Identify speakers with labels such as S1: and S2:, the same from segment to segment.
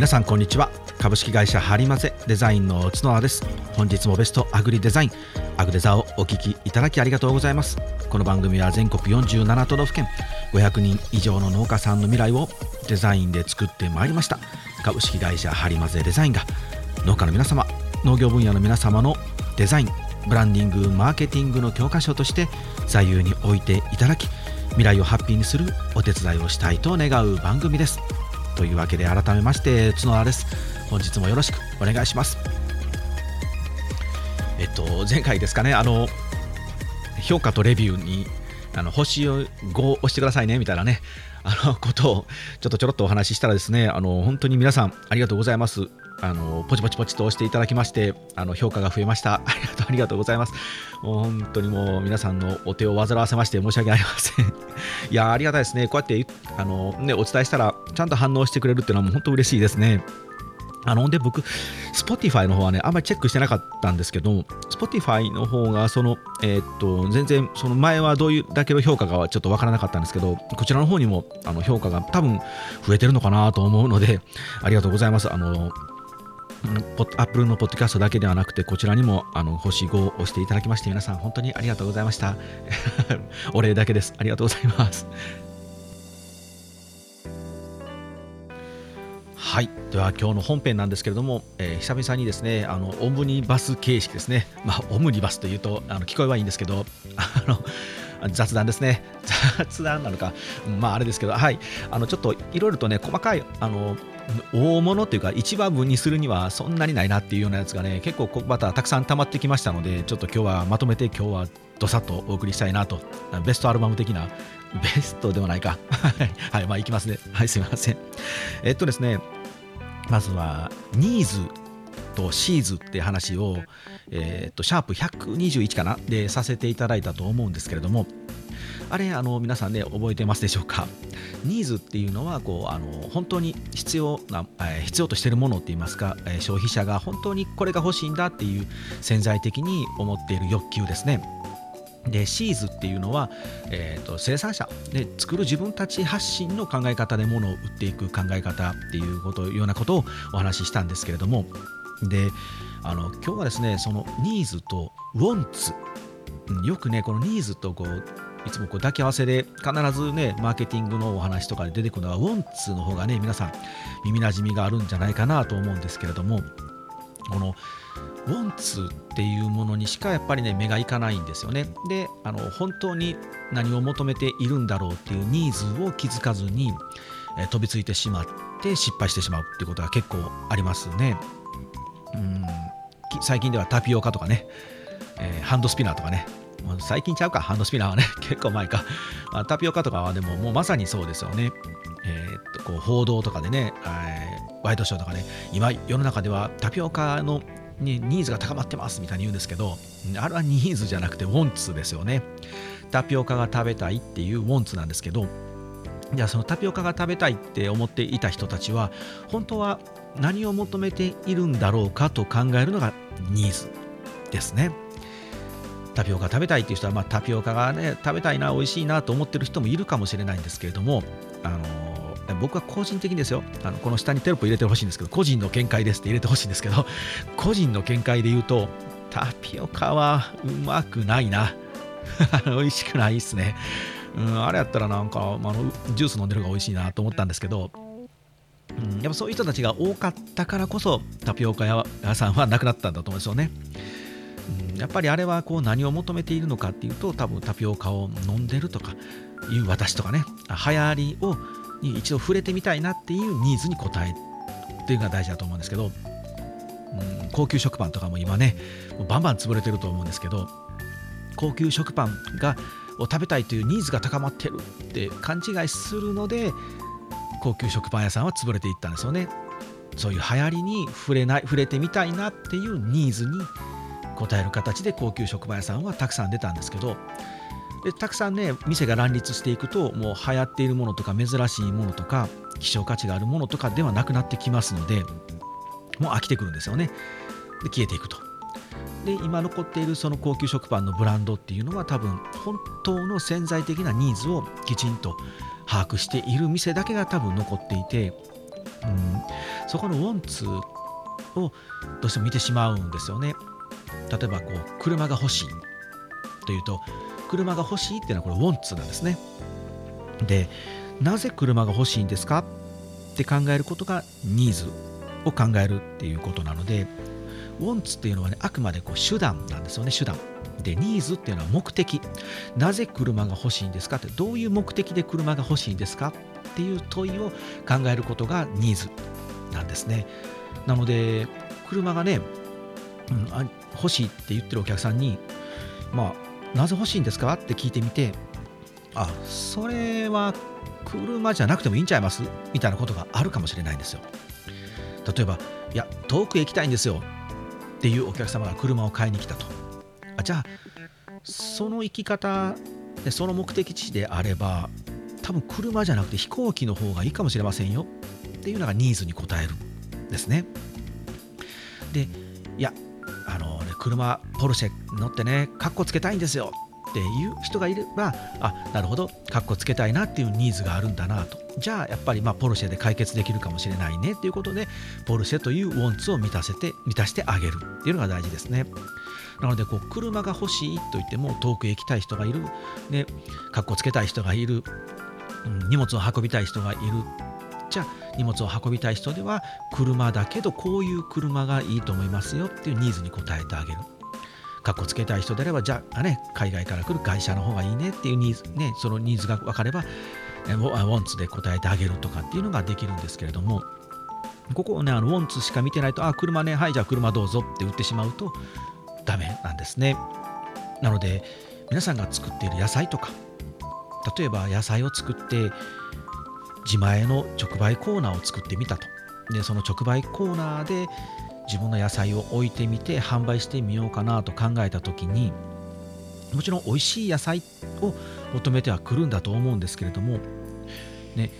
S1: 皆さんこんにちは。株式会社ハリマゼデザインの角田です。本日もベストアグリデザインアグデザをお聞きいただきありがとうございます。この番組は全国47都道府県500人以上の農家さんの未来をデザインで作ってまいりました。株式会社ハリマゼデザインが農家の皆様農業分野の皆様のデザインブランディングマーケティングの教科書として左右に置いていただき未来をハッピーにするお手伝いをしたいと願う番組です。というわけで改めまして角田です。本日もよろしくお願いします。えっと前回ですかねあの評価とレビューにあの星を5を押してくださいねみたいなねあのことをちょっとちょろっとお話ししたらですねあの本当に皆さんありがとうございます。あのポチポチポチと押していただきましてあの評価が増えました。ありがとうありがとうございます。もう本当にもう皆さんのお手を煩わせまして申し訳ありません。いやありがたいですね。こうやってあの、ね、お伝えしたらちゃんと反応してくれるっていうのはもう本当嬉しいですね。あので僕、Spotify の方はね、あんまりチェックしてなかったんですけど、Spotify の方がその、えー、っと全然、その前はどういうだけの評価かはちょっとわからなかったんですけど、こちらの方にもあの評価が多分増えてるのかなと思うので、ありがとうございます。あのアップルのポッドキャストだけではなくて、こちらにもあの星5を押していただきまして、皆さん本当にありがとうございました。お礼だけです。ありがとうございます。はいでは今日の本編なんですけれども、えー、久々にですねあのオムニバス形式ですね、まあ、オムニバスというとあの聞こえはいいんですけどあの雑談ですね。雑談なのか。まああれですけどはい。あのちょっといろいろとね細かいあの大物というか一話分にするにはそんなにないなっていうようなやつがね結構またたくさん溜まってきましたのでちょっと今日はまとめて今日はどさっとお送りしたいなと。ベストアルバム的なベストではないか。はい。まあいきますね。はいすいません。えっとですねまずはニーズとシーズって話を、えー、とシャープ121かな？でさせていただいたと思うんですけれどもあれあの皆さんね覚えてますでしょうか？ニーズっていうのはこうあの本当に必要な、えー、必要としているものっていいますか、えー、消費者が本当にこれが欲しいんだっていう潜在的に思っている欲求ですね。でシーズっていうのは、えーと、生産者で作る自分たち発信の考え方で物を売っていく考え方っていうことようなことをお話ししたんですけれどもであの今日はですねそのニーズとウォンツよくねこのニーズとこういつもこう抱き合わせで必ずねマーケティングのお話とかで出てくるのはウォンツの方がね皆さん耳なじみがあるんじゃないかなと思うんですけれどもこのウォンツっていうものにしかやっぱりね目がいかないんですよね。であの本当に何を求めているんだろうっていうニーズを気づかずに、飛びついてしまって失敗してしまうっていうことが結構ありますね。うん最近ではタピオカとかね、えー、ハンドスピナーとかねもう最近ちゃうかハンドスピナーはね 結構前か、まあ、タピオカとかはでももうまさにそうですよね。えー、っとこう報道とかでね、え、ワイドショーとかね今世の中ではタピオカのにニーズが高まってますみたいに言うんですけどあれはニーズじゃなくてウォンツですよねタピオカが食べたいっていうウォンツなんですけどじゃあそのタピオカが食べたいって思っていた人たちは本当は何を求めているんだろうかと考えるのがニーズですね。タピオカ食べたいっていう人は、まあ、タピオカがね食べたいな美味しいなと思ってる人もいるかもしれないんですけれどもあの僕は個人的にですよあのこの下にテロップ入れてほしいんですけど個人の見解ですって入れてほしいんですけど 個人の見解で言うとタピオカはうまくないな。美味しくないっすね、うん、あれやったらなんかあのジュース飲んでる方が美味しいなと思ったんですけど、やっぱそういう人たちが多かったからこそタピオカ屋さんはなくなったんだと思うんですよね。うん、やっぱりあれはこう何を求めているのかっていうと多分タピオカを飲んでるとかいう私とかね流行りをに一度触れてみたいなっていうニーズに応えっていうのが大事だと思うんですけど、うん、高級食パンとかも今ねバンバン潰れてると思うんですけど高級食パンがを食べたいというニーズが高まってるって勘違いするので高級食パン屋さんは潰れていったんですよね。そういう流行りに触れない触れてみたいなっていうニーズに応える形で高級食パン屋さんはたくさん出たんですけど。でたくさんね店が乱立していくともう流行っているものとか珍しいものとか希少価値があるものとかではなくなってきますのでもう飽きてくるんですよね。で消えていくと。で今残っているその高級食パンのブランドっていうのは多分本当の潜在的なニーズをきちんと把握している店だけが多分残っていてうんそこのウォンツをどうしても見てしまうんですよね。例えばこう車が欲しいというと車が欲しいっていうのはこれウォンツなんですね。でなぜ車が欲しいんですかって考えることがニーズを考えるっていうことなのでウォンツっていうのはねあくまでこう手段なんですよね手段。でニーズっていうのは目的。なぜ車が欲しいんですかってどういう目的で車が欲しいんですかっていう問いを考えることがニーズなんですね。なので車がね、うん、あ欲しいって言ってるお客さんにまあなぜ欲しいんですかって聞いてみてあそれは車じゃなくてもいいんちゃいます？みたいなことがあるかもしれないんですよ。例えばいや遠くへ行きたいんですよ。っていうお客様が車を買いに来たと。あじゃあその生き方でその目的地であれば多分車じゃなくて飛行機の方がいいかもしれませんよ。っていうのがニーズに応えるんですね。でいやあのね車ポルシェ乗ってねかっこつけたいんですよ。っていう人がいればあなるほどかっこつけたいなっていうニーズがあるんだなと。じゃあやっぱりまあポルシェで解決できるかもしれないね。っていうことでポルシェというウォンツを満たせて満たしてあげるっていうのが大事ですね。なのでこう車が欲しいと言っても遠くへ行きたい人がいる、ね、かっこつけたい人がいる、うん、荷物を運びたい人がいるじゃあ荷物を運びたい人では車だけどこういう車がいいと思いますよっていうニーズに応えてあげる。かっこつけたい人であればじゃあね海外から来る会社の方がいいねっていうニーズねそのニーズが分かればウォンツで答えてあげるとかっていうのができるんですけれどもここをねあのウォンツしか見てないとあ車ねはいじゃあ車どうぞって売ってしまうとダメなんですね。なので皆さんが作っている野菜とか例えば野菜を作って自前の直売コーナーを作ってみたと。でその直売コーナーで自分の野菜を置いてみて販売してみようかなと考えた時にもちろん美味しい野菜を求めてはくるんだと思うんですけれども、ね、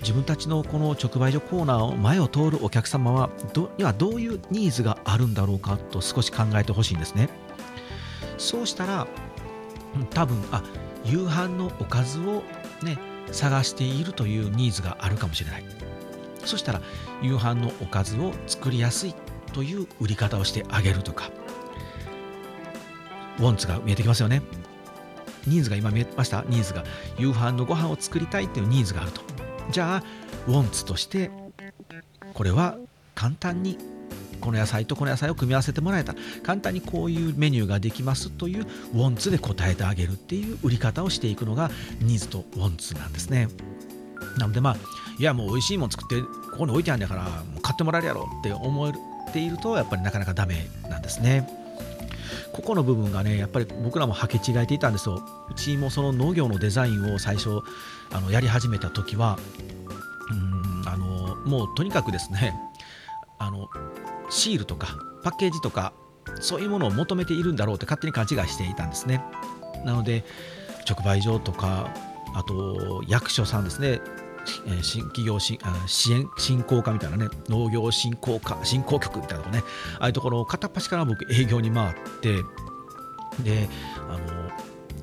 S1: 自分たちのこの直売所コーナーを前を通るお客様はどにはどういうニーズがあるんだろうかと少し考えてほしいんですね。そうしたら多分あ夕飯のおかずをね探しているというニーズがあるかもしれない。そしたら夕飯のおかずを作りやすいという売り方をしてあげるとかウォンツが見えてきますよね。ニーズが今見えました？ニーズが。夕飯のご飯を作りたいっていうニーズがあると。じゃあウォンツとしてこれは簡単にこの野菜とこの野菜を組み合わせてもらえた。ら簡単にこういうメニューができますというウォンツで答えてあげるっていう売り方をしていくのがニーズとウォンツなんですね。なのでまあいやもう美味しいもん作ってここに置いてあるんだからもう買ってもらえるやろって思っているとやっぱりなかなかダメなんですね。ここの部分がねやっぱり僕らも履き違えていたんですよ。うちもその農業のデザインを最初あのやり始めた時はうんあのもうとにかくですね あのシールとかパッケージとかそういうものを求めているんだろうって勝手に勘違いしていたんですね。なので直売所とかあと役所さんですね。新企業支援振興課みたいなね農業振興課振興局みたいなとこね。ああいうところを片っ端から僕営業に回ってであの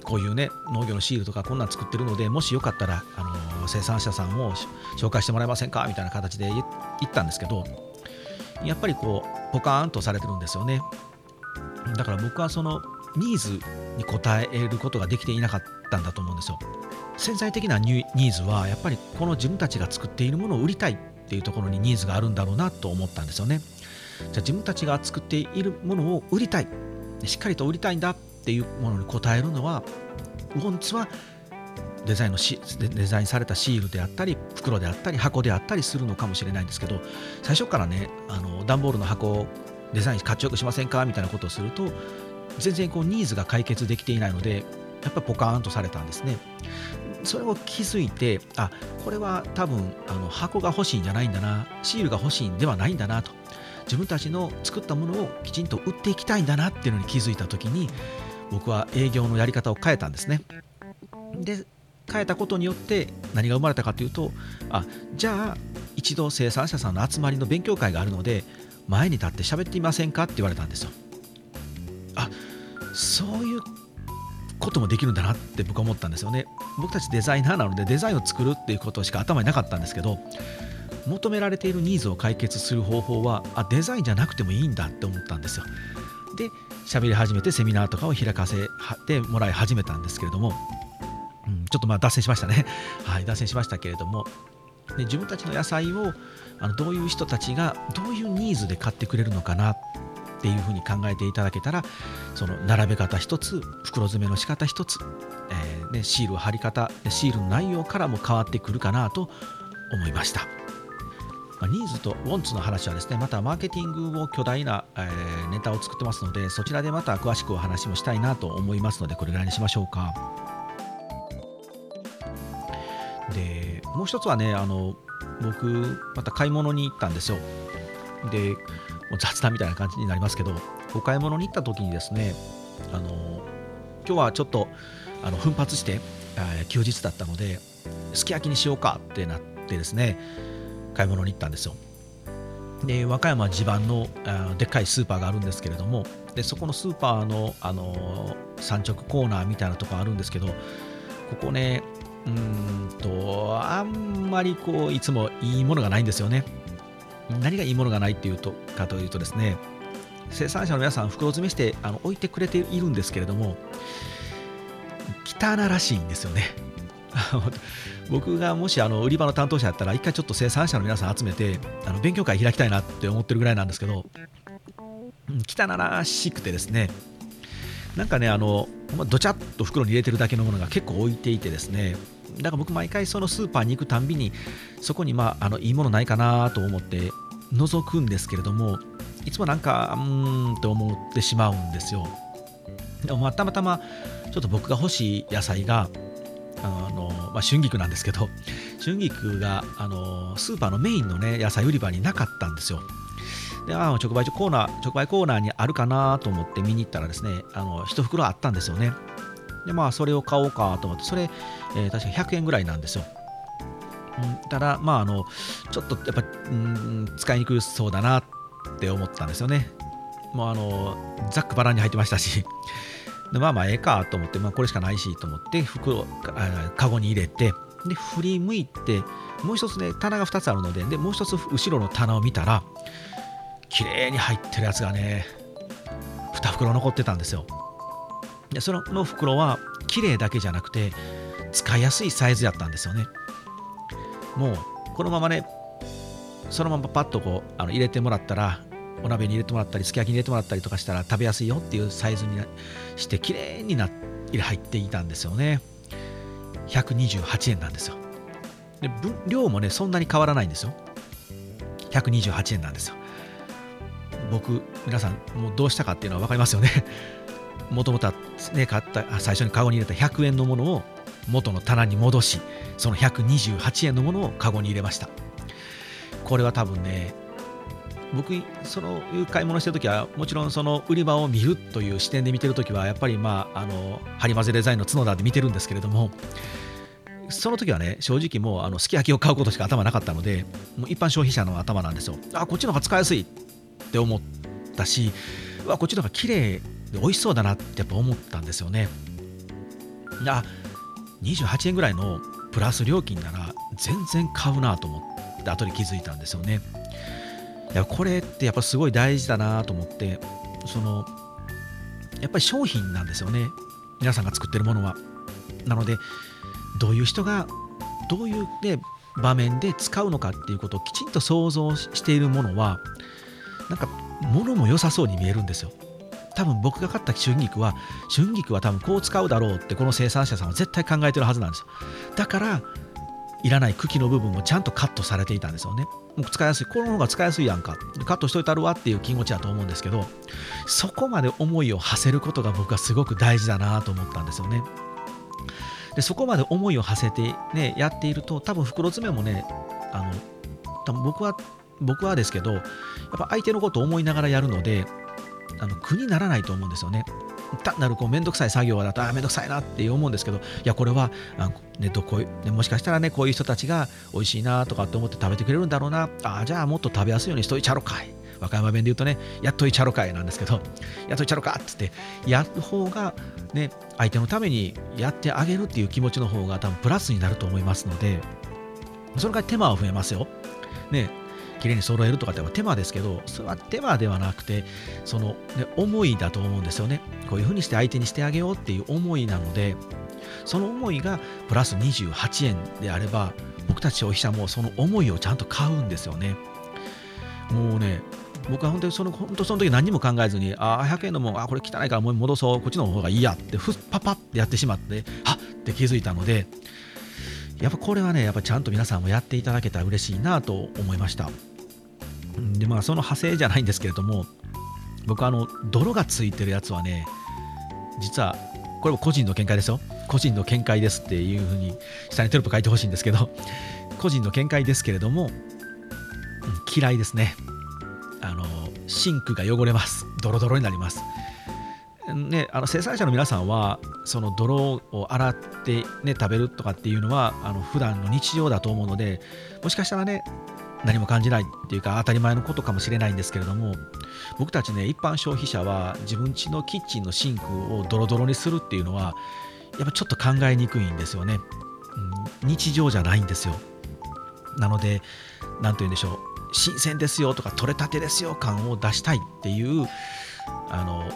S1: こういうね農業のシールとかこんなん作ってるのでもしよかったらあの生産者さんを紹介してもらえませんかみたいな形で言ったんですけどやっぱりこうポカーンとされてるんですよね。だから僕はそのニーズに応えることができていなかったんだと思うんですよ。潜在的なニーズはやっぱりこの自分たちが作っているものを売りたいっていうところにニーズがあるんだろうなと思ったんですよね。じゃあ自分たちが作っているものを売りたい。しっかりと売りたいんだっていうものに応えるのはウォンツはデザインのデザインされたシールであったり袋であったり箱であったりするのかもしれないんですけど最初からねあの段ボールの箱をデザインかっちよくしませんか？みたいなことをすると全然こうニーズが解決できていないのでやっぱりポカーンとされたんですね。それを気づいてあこれは多分あの箱が欲しいんじゃないんだなシールが欲しいんではないんだなと自分たちの作ったものをきちんと売っていきたいんだなっていうのに気づいた時に僕は営業のやり方を変えたんですね。で変えたことによって何が生まれたかというとあじゃあ一度生産者さんの集まりの勉強会があるので前に立って喋ってみませんかって言われたんですよ。あそういうこともできるんだなって僕は思ったんですよね僕たちデザイナーなのでデザインを作るっていうことしか頭になかったんですけど求められているニーズを解決する方法はあデザインじゃなくてもいいんだって思ったんですよ。で喋り始めてセミナーとかを開かせてもらい始めたんですけれども、うん、ちょっとまあ脱線しましたね。はい、脱線しましたけれどもで自分たちの野菜をあのどういう人たちがどういうニーズで買ってくれるのかなっっていうふうに考えていただけたらその並べ方一つ袋詰めの仕方一つ、えーね、シール貼り方シールの内容からも変わってくるかなと思いました。まニーズとウォンツの話はですねまたマーケティングを巨大な、えー、ネタを作ってますのでそちらでまた詳しくお話もしたいなと思いますのでこれぐらいにしましょうかでもう一つはねあの僕また買い物に行ったんですよでもう雑談みたいな感じになりますけどお買い物に行った時にですねあの今日はちょっとあの奮発して、え、休日だったのですき焼きにしようかってなってですね買い物に行ったんですよ。で和歌山地盤のあでっかいスーパーがあるんですけれどもでそこのスーパーの、あの産直コーナーみたいなとこあるんですけどここねうんとあんまりこういつもいいものがないんですよね。何がいいものがないっていうとかというとですね生産者の皆さん袋詰めしてあの置いてくれているんですけれども汚らしいんですよね。僕がもしあの売り場の担当者やったら一回ちょっと生産者の皆さん集めてあの勉強会開きたいなって思ってるぐらいなんですけど汚らしくてですねなんかねあのどちゃっと袋に入れてるだけのものが結構置いていてですねだから僕毎回そのスーパーに行くたんびにそこにまああのいいものないかなと思って覗くんですけれどもいつもなんかうーんって思ってしまうんですよ。でもまあたまたまちょっと僕が欲しい野菜があの、まあ、春菊なんですけど春菊があのスーパーのメインのね野菜売り場になかったんですよ。であ直売所コーナー直売コーナーにあるかなと思って見に行ったらですねあの1袋あったんですよね。でまあそれを買おうかと思ってそれ、えー、確か100円ぐらいなんですよ。うん、ただまああのちょっとやっぱ、うん、使いにくそうだなって思ったんですよね。もうあのざっくばらんに入ってましたし。でまあまあええかと思って、まあ、これしかないしと思って袋カゴに入れてで振り向いてもう一つね棚が2つあるのででもう一つ後ろの棚を見たら綺麗に入ってるやつがね2袋残ってたんですよ。でその袋は綺麗だけじゃなくて使いやすいサイズやったんですよね。もうこのままねそのままパッとこうあの入れてもらったらお鍋に入れてもらったりすき焼きに入れてもらったりとかしたら食べやすいよっていうサイズにして綺麗にな入っていたんですよね。128円なんですよ。で量もねそんなに変わらないんですよ。128円なんですよ。僕皆さんもうどうしたかっていうのは分かりますよね。もともとはね買った最初にカゴに入れた100円のものを元の棚に戻しその128円のものをカゴに入れました。これは多分ね僕そのいう買い物してるときはもちろんその売り場を見るという視点で見てるときはやっぱりまああのハリマゼデザインの角田で見てるんですけれどもその時はね正直もうあのすき焼きを買うことしか頭なかったのでもう一般消費者の頭なんですよ。あこっちの方が使いやすいって思ったしわこっちの方が綺麗で美味しそうだなってやっぱ思ったんですよね。あ28円ぐらいのプラス料金なら全然買うなと思って後で気づいたんですよね。いやこれってやっぱすごい大事だなと思ってそのやっぱり商品なんですよね。皆さんが作ってるものは。なのでどういう人がどういう、ね、場面で使うのかっていうことをきちんと想像しているものはなんか物も良さそうに見えるんですよ。多分僕が買った春菊は春菊は多分こう使うだろうってこの生産者さんは絶対考えてるはずなんですよ。だからいらない茎の部分もちゃんとカットされていたんですよね。もう使いやすい。この方が使いやすいやんか。カットしといたるわっていう気持ちだと思うんですけどそこまで思いを馳せることが僕はすごく大事だなと思ったんですよね。でそこまで思いを馳せて、ね、やっていると多分袋詰めもねあの多分僕は僕はですけどやっぱ相手のことを思いながらやるのであの苦にならないと思うんですよね。単なるこうめんどくさい作業だとあめんどくさいなって思うんですけどいやこれはあねどこ、もしかしたらねこういう人たちが美味しいなとかって思って食べてくれるんだろうなあじゃあもっと食べやすいようにしといちゃろかい和歌山弁で言うとねやっといちゃろかいなんですけど やっといちゃろかっつってやる方がね相手のためにやってあげるっていう気持ちの方が多分プラスになると思いますのでそれから手間は増えますよ。ね綺麗に揃えるとかって手間ですけどそれは手間ではなくてその、ね、思いだと思うんですよねこういうふうにして相手にしてあげようっていう思いなのでその思いがプラス28円であれば僕たち消費者もその思いをちゃんと買うんですよねもうね僕は本当にその本当その時何も考えずに、ああ、100円のもん、あこれ汚いからもう戻そう、こっちの方がいいやって、ふっパパってやってしまって、はっって気づいたので、やっぱこれはね、やっぱちゃんと皆さんもやっていただけたら嬉しいなと思いました。で、まあ、その派生じゃないんですけれども、僕、あの、泥がついてるやつはね、実は、これも個人の見解ですよ。個人の見解ですっていうふうに、下にテロップ書いてほしいんですけど、個人の見解ですけれども、嫌いですね。あの、シンクが汚れます。ドロドロになります。ね、あの生産者の皆さんはその泥を洗って、ね、食べるとかっていうのはあの普段の日常だと思うのでもしかしたらね何も感じないっていうか当たり前のことかもしれないんですけれども僕たちね一般消費者は自分家のキッチンのシンクをドロドロにするっていうのはやっぱちょっと考えにくいんですよね、うん、日常じゃないんですよ。なので何と言うんでしょう。新鮮ですよとか取れたてですよ感を出したいっていうあの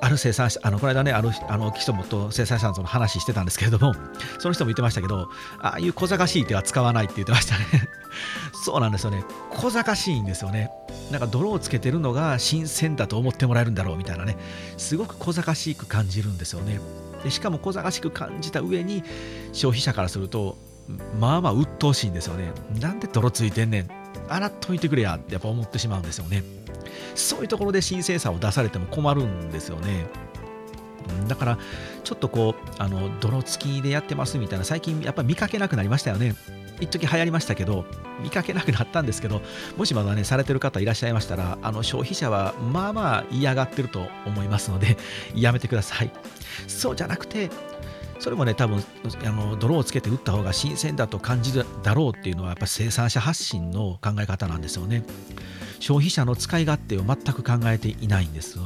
S1: ある生産者、あのこの間ね、あるあの人もと生産者との話してたんですけれども、その人も言ってましたけど、ああいう小賢しい手は使わないって言ってましたね。そうなんですよね。小賢しいんですよね。なんか泥をつけてるのが新鮮だと思ってもらえるんだろうみたいなね、すごく小賢しく感じるんですよね。でしかも小賢しく感じた上に、消費者からすると、まあまあ鬱陶しいんですよね。なんで泥ついてんねん。洗っといてくれやってやっぱ思ってしまうんですよね。そういうところで新鮮さを出されても困るんですよね。だからちょっとこうあの泥付きでやってますみたいな最近やっぱ見かけなくなりましたよね。一時流行りましたけど見かけなくなったんですけどもしまだねされてる方いらっしゃいましたらあの消費者はまあまあ嫌がってると思いますのでやめてくださいそうじゃなくてそれもね多分あの泥をつけて打った方が新鮮だと感じるだろうっていうのはやっぱ生産者発信の考え方なんですよね。消費者の使い勝手を全く考えていないんです。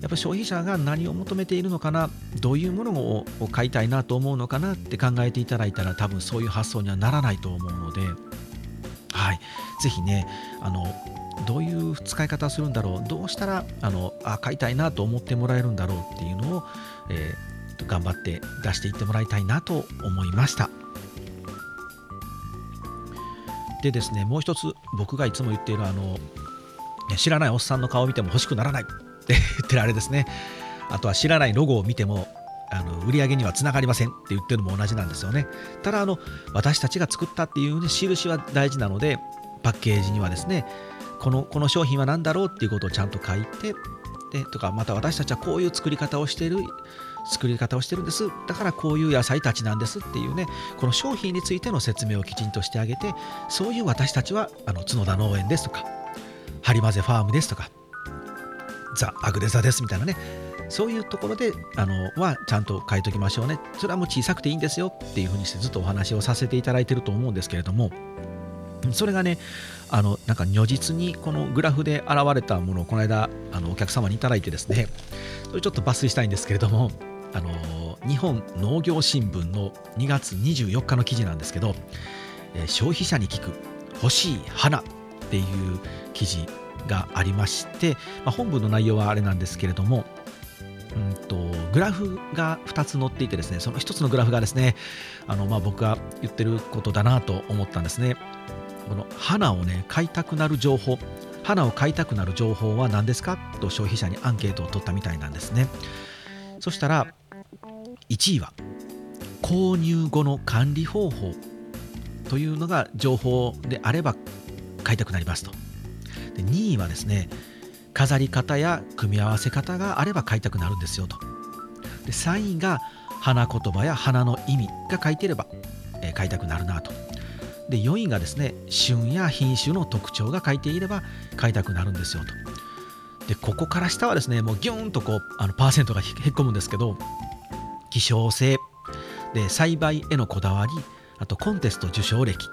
S1: やっぱ消費者が何を求めているのかな、どういうものを買いたいなと思うのかなって考えていただいたら、多分そういう発想にはならないと思うので、はい、ぜひね、あのどういう使い方をするんだろう、どうしたらあのあ買いたいなと思ってもらえるんだろうっていうのを、えー、頑張って出していってもらいたいなと思いました。でですねもう一つ僕がいつも言っているあの知らないおっさんの顔を見ても欲しくならないって 言ってるあれですねあとは知らないロゴを見てもあの売り上げにはつながりませんって言ってるのも同じなんですよねただあの私たちが作ったっていう、ね、印は大事なのでパッケージにはですねこのこの商品は何だろうっていうことをちゃんと書いてでとかまた私たちはこういう作り方をしている作り方をしてるんです。だからこういう野菜たちなんですっていうねこの商品についての説明をきちんとしてあげてそういう私たちはあの角田農園ですとかハリマゼファームですとかザ・アグレザですみたいなねそういうところであのはちゃんと書いときましょうね。それはもう小さくていいんですよっていうふうにしてずっとお話をさせていただいてると思うんですけれどもそれがねあのなんか如実にこのグラフで現れたものをこの間あのお客様にいただいてですねそれちょっと抜粋したいんですけれどもあの日本農業新聞の2月24日の記事なんですけど、え、消費者に聞く欲しい花っていう記事がありまして、まあ、本文の内容はあれなんですけれどもうんとグラフが2つ載っていてですねその1つのグラフがですねあの、まあ、僕が言ってることだなと思ったんですね。この花をね買いたくなる情報花を買いたくなる情報は何ですか？と消費者にアンケートを取ったみたいなんですね。そしたら1位は購入後の管理方法というのが情報であれば買いたくなりますと。で2位はですね飾り方や組み合わせ方があれば買いたくなるんですよと。で3位が花言葉や花の意味が書いてれば、え、買いたくなるなと。で4位がですね旬や品種の特徴が書いていれば買いたくなるんですよと。でここから下はですねもうギューンとこうあのパーセントがへっこむんですけど希少性。で栽培へのこだわりあとコンテスト受賞歴。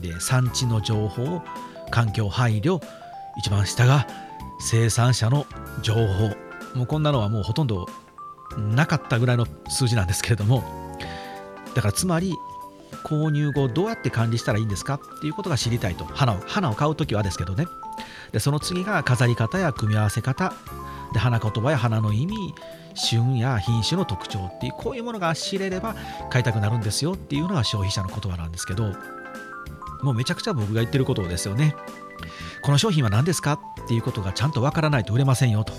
S1: で産地の情報環境配慮一番下が生産者の情報。もうこんなのはもうほとんどなかったぐらいの数字なんですけれども。だからつまり購入後どうやって管理したらいいんですかっていうことが知りたいと。花を花を買う時はですけどね。でその次が飾り方や組み合わせ方。で花言葉や花の意味旬や品種の特徴っていうこういうものが知れれば買いたくなるんですよっていうのが消費者の言葉なんですけどもうめちゃくちゃ僕が言ってることですよね。この商品は何ですかっていうことがちゃんとわからないと売れませんよと。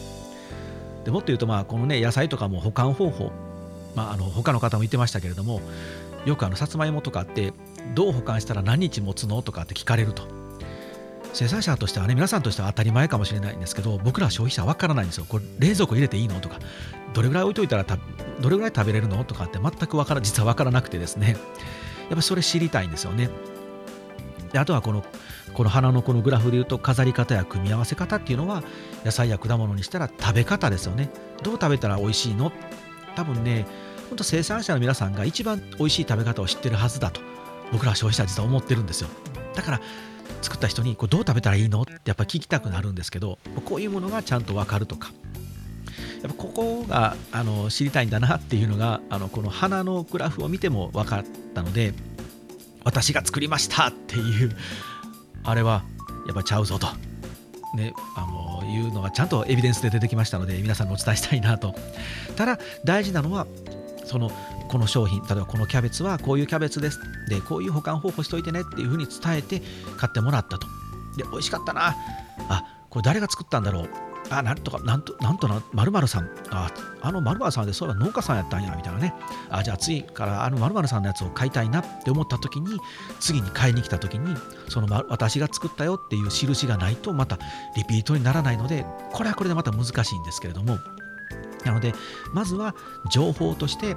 S1: でもっと言うとまあこのね野菜とかも保管方法まあ、あの他の方も言ってましたけれどもよくあのさつまいもとかってどう保管したら何日持つのとかって聞かれると。生産者としてはね皆さんとしては当たり前かもしれないんですけど僕ら消費者は分からないんですよ。これ冷蔵庫入れていいのとかどれぐらい置いといたらどれぐらい食べれるのとかって全く分から実は分からなくてですね。やっぱそれ知りたいんですよね。であとはこのこの花のこのグラフで言うと飾り方や組み合わせ方っていうのは野菜や果物にしたら食べ方ですよね。どう食べたら美味しいの？多分ね本当生産者の皆さんが一番美味しい食べ方を知ってるはずだと僕ら消費者は実は思ってるんですよ。だから作った人にこれどう食べたらいいのってやっぱ聞きたくなるんですけどこういうものがちゃんと分かるとか。やっぱここがあの知りたいんだなっていうのがあのこの花のグラフを見ても分かったので私が作りましたっていうあれはやっぱちゃうぞと、ね、あのいうのがちゃんとエビデンスで出てきましたので皆さんにお伝えしたいなと。ただ大事なのはそのこの商品例えばこのキャベツはこういうキャベツです。でこういう保管方法しといてねっていうふうに伝えて買ってもらったと。で美味しかったな。あこれ誰が作ったんだろう。あなんとかなんとなんとなまるさん。ああのまるさんでそういえば農家さんやったんやみたいなね。あじゃあ次からあのまるさんのやつを買いたいなって思った時に次に買いに来た時にその、ま、私が作ったよっていう印がないとまたリピートにならないのでこれはこれでまた難しいんですけれども。なのでまずは情報として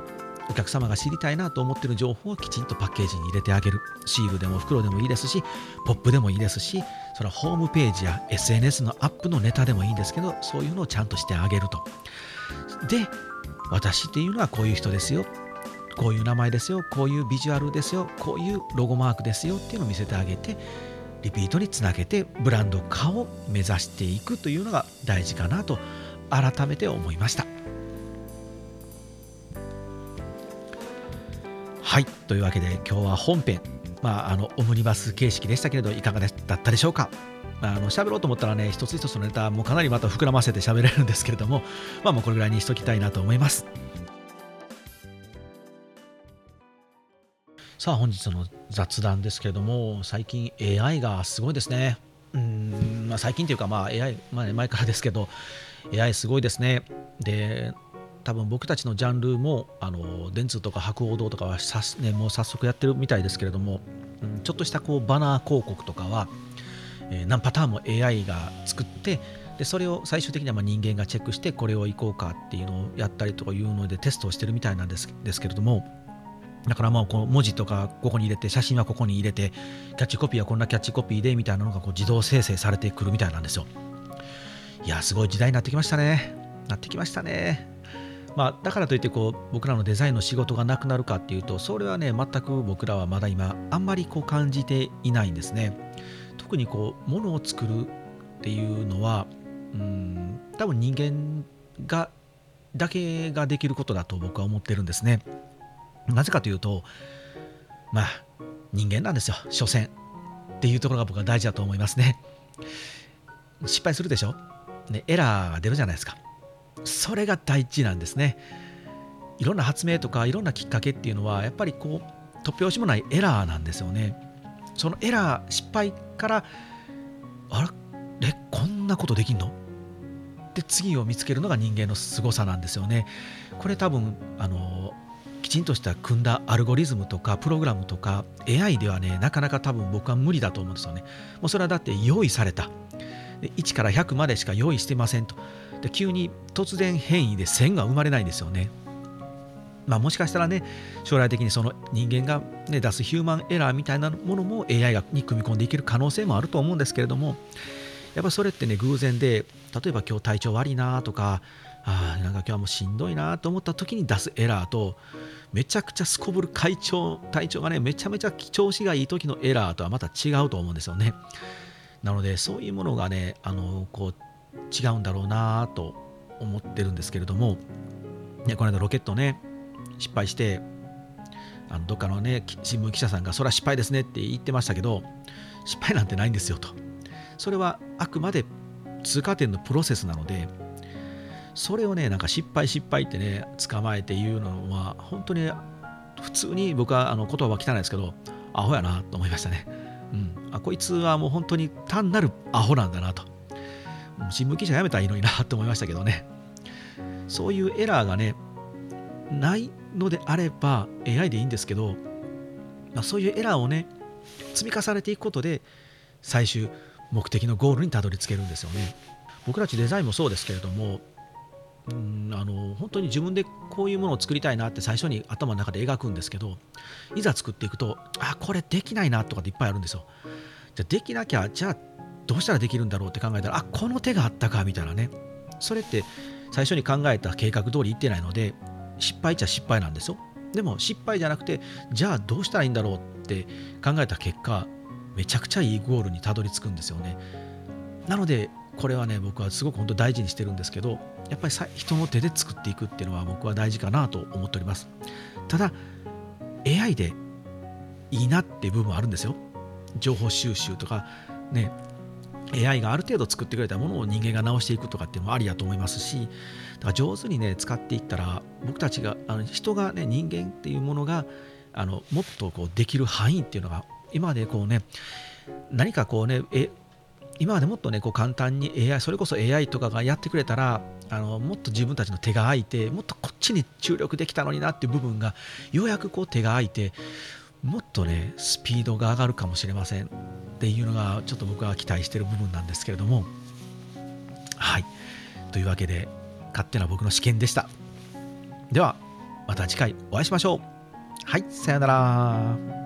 S1: お客様が知りたいなと思ってる情報をきちんとパッケージに入れてあげる。シールでも袋でもいいですしポップでもいいですしそれはホームページや SNS のアップのネタでもいいんですけどそういうのをちゃんとしてあげると。で私っていうのはこういう人ですよ。こういう名前ですよ。こういうビジュアルですよ。こういうロゴマークですよ。っていうのを見せてあげてリピートにつなげてブランド化を目指していくというのが大事かなと改めて思いました。はい。というわけで今日は本編、まあ、あのオムニバス形式でしたけれどいかがだったでしょうか。あの喋ろうと思ったらね一つ一つのネタもかなりまた膨らませて喋れるんですけれどもまあもうこれぐらいにしときたいなと思います。さあ本日の雑談ですけれども最近 AI がすごいですね。うん、まあ、最近というかまあ AI、まあ、前からですけど AI すごいですね。で多分僕たちのジャンルもあの電通とか博報堂とかはさ、ね、もう早速やってるみたいですけれども、うん、ちょっとしたこうバナー広告とかは、えー、何パターンも AI が作ってでそれを最終的にはま人間がチェックしてこれをいこうかっていうのをやったりとかいうのでテストをしてるみたいなんですですけれどもだからまあこの文字とかここに入れて写真はここに入れてキャッチコピーはこんなキャッチコピーでみたいなのがこう自動生成されてくるみたいなんですよ。いやすごい時代になってきましたね。なってきましたね。まあ、だからといってこう僕らのデザインの仕事がなくなるかっていうとそれはね全く僕らはまだ今あんまりこう感じていないんですね。特にこうものを作るっていうのはうん多分人間がだけができることだと僕は思ってるんですね。なぜかというとまあ人間なんですよ。所詮っていうところが僕は大事だと思いますね。失敗するでしょ、ね、エラーが出るじゃないですか。それが大事なんですね。いろんな発明とかいろんなきっかけっていうのはやっぱりこう突拍子もないエラーなんですよね。そのエラー失敗からあれ？こんなことできんの？で次を見つけるのが人間の凄さなんですよね。これ多分あのきちんとした組んだアルゴリズムとかプログラムとか AI ではねなかなか多分僕は無理だと思うんですよね。もうそれはだって用意された。1から100までしか用意してませんと。で急に突然変異で線が生まれないんですよね。まあ、もしかしたらね将来的にその人間が、ね、出すヒューマンエラーみたいなものも AI がに組み込んでいける可能性もあると思うんですけれどもやっぱそれってね偶然で例えば今日体調悪いなとかあなんか今日はもうしんどいなと思った時に出すエラーとめちゃくちゃすこぶる会長体調がねめちゃめちゃ調子がいい時のエラーとはまた違うと思うんですよね。なのでそういうものがねあのこう違うんだろうなと思ってるんですけれども、ね、この間ロケットね失敗してあのどっかのね新聞記者さんがそれは失敗ですねって言ってましたけど失敗なんてないんですよと。それはあくまで通過点のプロセスなのでそれをねなんか失敗失敗ってね捕まえて言うのは本当に普通に僕はあの言葉は汚いですけどアホやなと思いましたね、うん、あこいつはもう本当に単なるアホなんだなと。新聞記者辞めたらいいのになと思いましたけどね。そういうエラーがねないのであれば AI でいいんですけど、まあ、そういうエラーをね積み重ねていくことで最終目的のゴールにたどり着けるんですよね。僕たちデザインもそうですけれどもうんあの本当に自分でこういうものを作りたいなって最初に頭の中で描くんですけどいざ作っていくとあこれできないなとかっていっぱいあるんですよ。じゃできなきゃじゃあどうしたらできるんだろうって考えたらあこの手があったかみたいなね。それって最初に考えた計画通りいってないので失敗っちゃ失敗なんですよ。でも失敗じゃなくてじゃあどうしたらいいんだろうって考えた結果めちゃくちゃいいゴールにたどり着くんですよね。なのでこれはね僕はすごく本当大事にしてるんですけどやっぱり人の手で作っていくっていうのは僕は大事かなと思っております。ただ AI でいいなっていう部分はあるんですよ。情報収集とかね AI がある程度作ってくれたものを人間が直していくとかっていうのもありやと思いますしだから上手にね使っていったら僕たちがあの人がね人間っていうものがあのもっとこうできる範囲っていうのが今までこうね何かこうねえ今までもっとねこう簡単に AI それこそ AI とかがやってくれたらあのもっと自分たちの手が空いてもっとこっちに注力できたのになっていう部分がようやくこう手が空いてもっとねスピードが上がるかもしれませんっていうのがちょっと僕は期待してる部分なんですけれども。はい。というわけで勝手な僕の試験でした。ではまた次回お会いしましょう。はいさようなら。